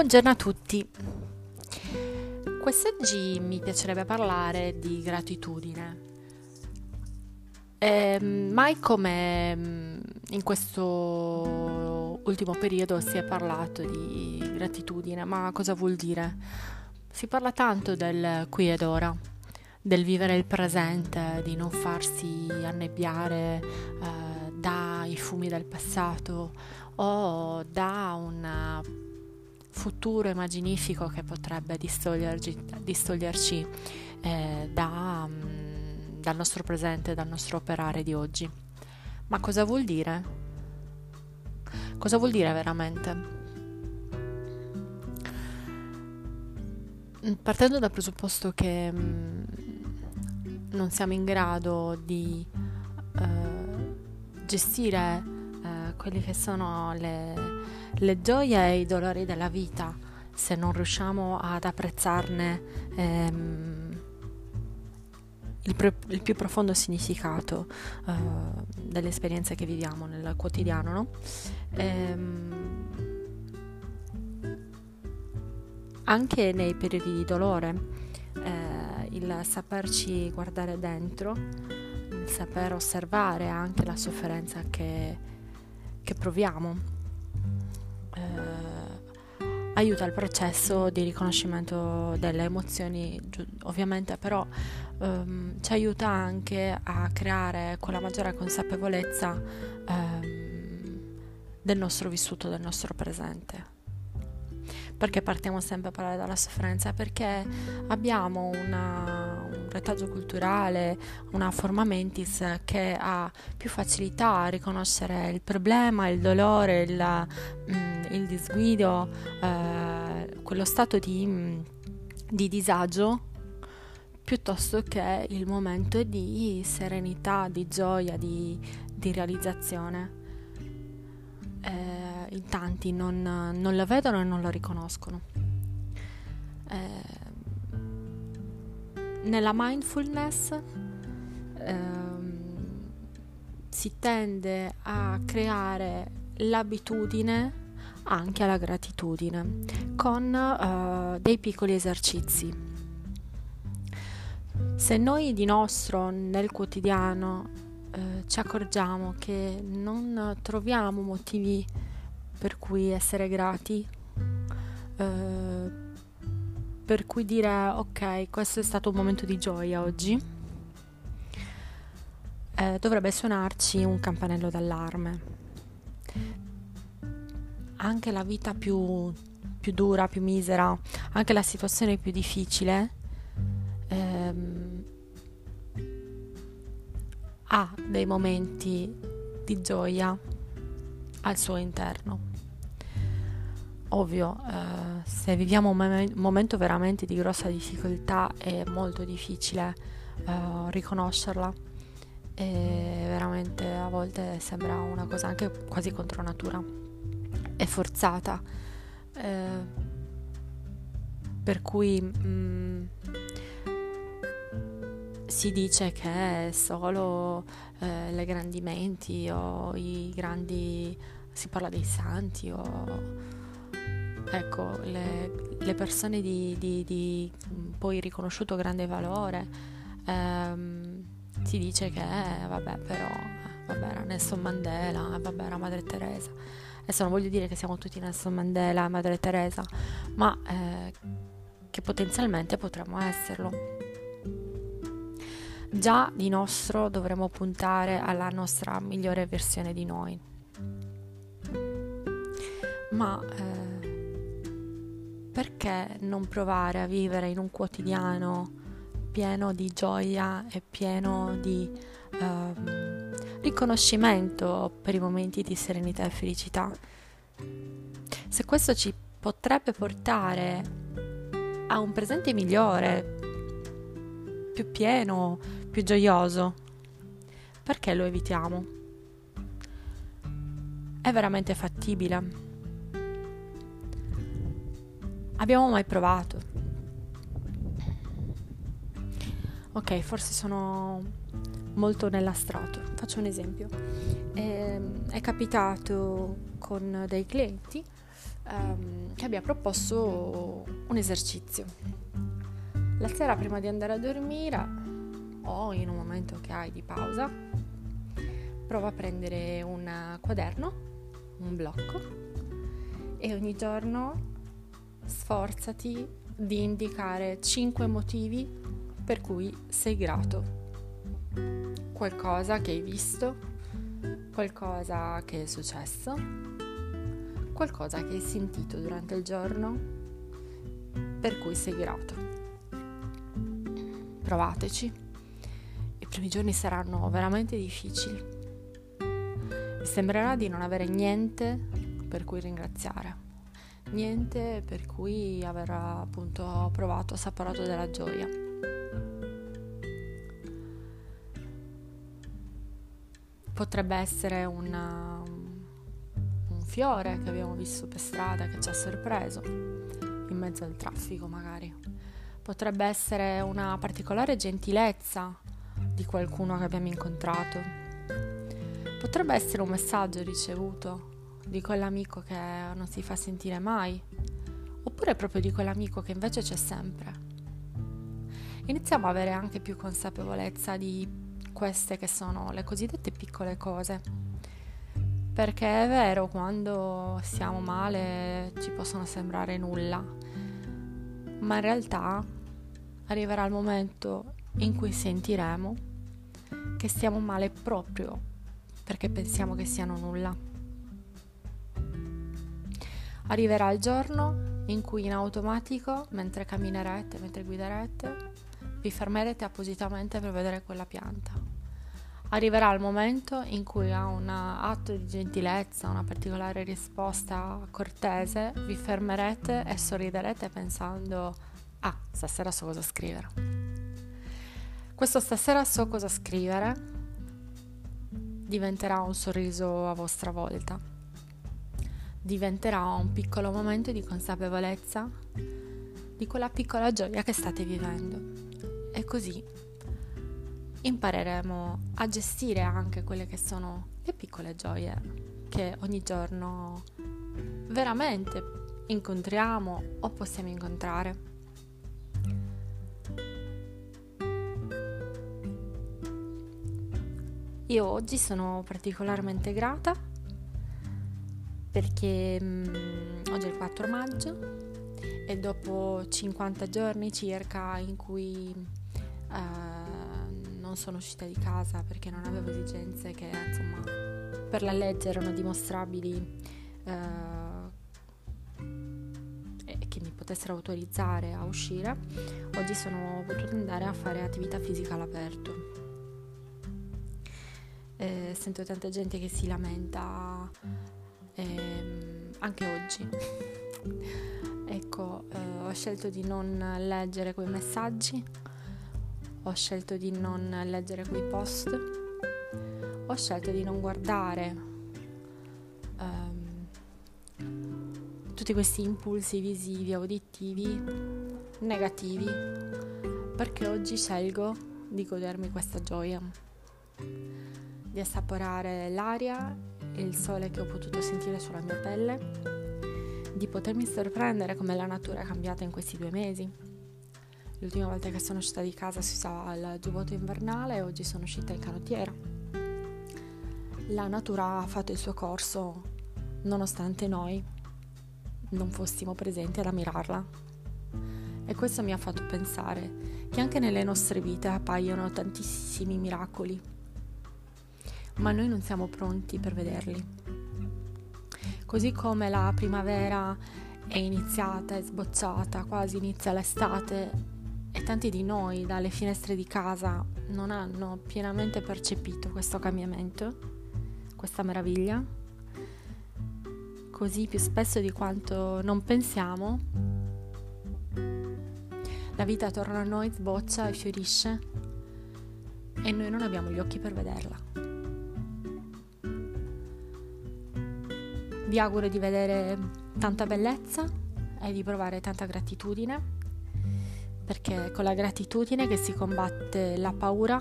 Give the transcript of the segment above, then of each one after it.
Buongiorno a tutti. Quest'oggi mi piacerebbe parlare di gratitudine. Eh, mai come mm, in questo ultimo periodo si è parlato di gratitudine, ma cosa vuol dire? Si parla tanto del qui ed ora, del vivere il presente, di non farsi annebbiare eh, dai fumi del passato o da una futuro immaginifico che potrebbe distoglierci eh, da, um, dal nostro presente, dal nostro operare di oggi. Ma cosa vuol dire? Cosa vuol dire veramente? Mm, partendo dal presupposto che um, non siamo in grado di uh, gestire quelle che sono le le gioie e i dolori della vita se non riusciamo ad apprezzarne ehm, il, pre- il, più profondo significato uh, delle esperienze che viviamo nel quotidiano, no? ehm, anche nei periodi di dolore, eh, il saperci guardare dentro, il saper osservare anche la sofferenza che, che proviamo eh, aiuta il processo di riconoscimento delle emozioni, ovviamente però ehm, ci aiuta anche a creare quella maggiore consapevolezza ehm, del nostro vissuto, del nostro presente. Perché partiamo sempre a parlare dalla sofferenza? Perché abbiamo una, un retaggio culturale, una forma mentis che ha più facilità a riconoscere il problema, il dolore, il, mm, il disguido, eh, quello stato di, di disagio piuttosto che il momento di serenità, di gioia, di, di realizzazione. Eh, in tanti non, non, lo vedono e non lo riconoscono. Eh, nella mindfulness eh, si tende a creare l'abitudine anche alla gratitudine con uh, dei piccoli esercizi. Se noi di nostro nel quotidiano uh, ci accorgiamo che non troviamo motivi per cui essere grati, uh, per cui dire ok, questo è stato un momento di gioia oggi, eh, dovrebbe suonarci un campanello d'allarme. Anche la vita più, più dura, più misera, anche la situazione più difficile ehm, ha dei momenti di gioia al suo interno. Ovvio, eh, se viviamo un mom- momento veramente di grossa difficoltà è molto difficile eh, riconoscerla e veramente a volte sembra una cosa anche quasi contro natura e forzata. Eh, per cui mh, mm, si dice che solo eh, le grandi menti o i grandi si parla dei santi o ecco, le, le persone di, di, di, poi riconosciuto grande valore, ehm, si dice che, eh, vabbè, però, eh, vabbè, era Nelson Mandela, eh, vabbè, era Madre Teresa. Adesso non voglio dire che siamo tutti Nelson Mandela Madre Teresa, ma eh, che potenzialmente potremmo esserlo. Già di nostro dovremmo puntare alla nostra migliore versione di noi. Ma perché non provare a vivere in un quotidiano pieno di gioia e pieno di uh, riconoscimento per i momenti di serenità e felicità? Se questo ci potrebbe portare a un presente migliore, più pieno, più gioioso, perché lo evitiamo? È veramente fattibile. Abbiamo mai provato? Ok, forse sono molto nell'astratto. Faccio un esempio. Eh, è capitato con dei clienti ehm, che abbia proposto un esercizio. La sera prima di andare a dormire o in un momento che hai di pausa, prova a prendere un quaderno, un blocco e ogni giorno sforzati di indicare 5 motivi per cui sei grato. Qualcosa che hai visto, qualcosa che è successo, qualcosa che hai sentito durante il giorno per cui sei grato. Provateci. I primi giorni saranno veramente difficili. Vi sembrerà di non avere niente per cui ringraziare niente per cui aver appunto provato, assaporato della gioia. Potrebbe essere una, un fiore che abbiamo visto per strada che ci ha sorpreso, in mezzo al traffico magari. Potrebbe essere una particolare gentilezza di qualcuno che abbiamo incontrato. Potrebbe essere un messaggio ricevuto di quell'amico che non si fa sentire mai, oppure proprio di quell'amico che invece c'è sempre. Iniziamo ad avere anche più consapevolezza di queste che sono le cosiddette piccole cose. Perché è vero, quando siamo male ci possono sembrare nulla, ma in realtà arriverà il momento in cui sentiremo che stiamo male proprio perché pensiamo che siano nulla. Arriverà il giorno in cui in automatico, mentre camminerete, mentre guiderete, vi fermerete appositamente per vedere quella pianta. Arriverà il momento in cui a un atto di gentilezza, una particolare risposta cortese, vi fermerete e sorriderete pensando ah, stasera so cosa scrivere. Questo stasera so cosa scrivere diventerà un sorriso a vostra volta diventerà un piccolo momento di consapevolezza di quella piccola gioia che state vivendo. E così impareremo a gestire anche quelle che sono le piccole gioie che ogni giorno veramente incontriamo o possiamo incontrare. Io oggi sono particolarmente grata perché mh, oggi è il 4 maggio e dopo 50 giorni circa in cui uh, non sono uscita di casa perché non avevo esigenze che insomma per la legge erano dimostrabili uh, e che mi potessero autorizzare a uscire, oggi sono potuta andare a fare attività fisica all'aperto. Eh, sento tanta gente che si lamenta anche oggi. ecco, eh, ho scelto di non leggere quei messaggi, ho scelto di non leggere quei post, ho scelto di non guardare ehm, tutti questi impulsi visivi, uditivi, negativi, perché oggi scelgo di godermi questa gioia, di assaporare l'aria il sole che ho potuto sentire sulla mia pelle, di potermi sorprendere come la natura è cambiata in questi due mesi. L'ultima volta che sono uscita di casa si usava il giubbotto invernale e oggi sono uscita in canottiera. La natura ha fatto il suo corso nonostante noi non fossimo presenti ad ammirarla. E questo mi ha fatto pensare che anche nelle nostre vite appaiono tantissimi miracoli ma noi non siamo pronti per vederli. Così come la primavera è iniziata, è sbocciata, quasi inizia l'estate e tanti di noi dalle finestre di casa non hanno pienamente percepito questo cambiamento, questa meraviglia, così più spesso di quanto non pensiamo, la vita attorno a noi sboccia e fiorisce e noi non abbiamo gli occhi per vederla. Vi auguro di vedere tanta bellezza e di provare tanta gratitudine, perché è con la gratitudine che si combatte la paura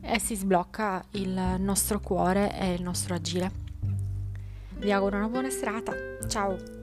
e si sblocca il nostro cuore e il nostro agire. Vi auguro una buona serata. Ciao!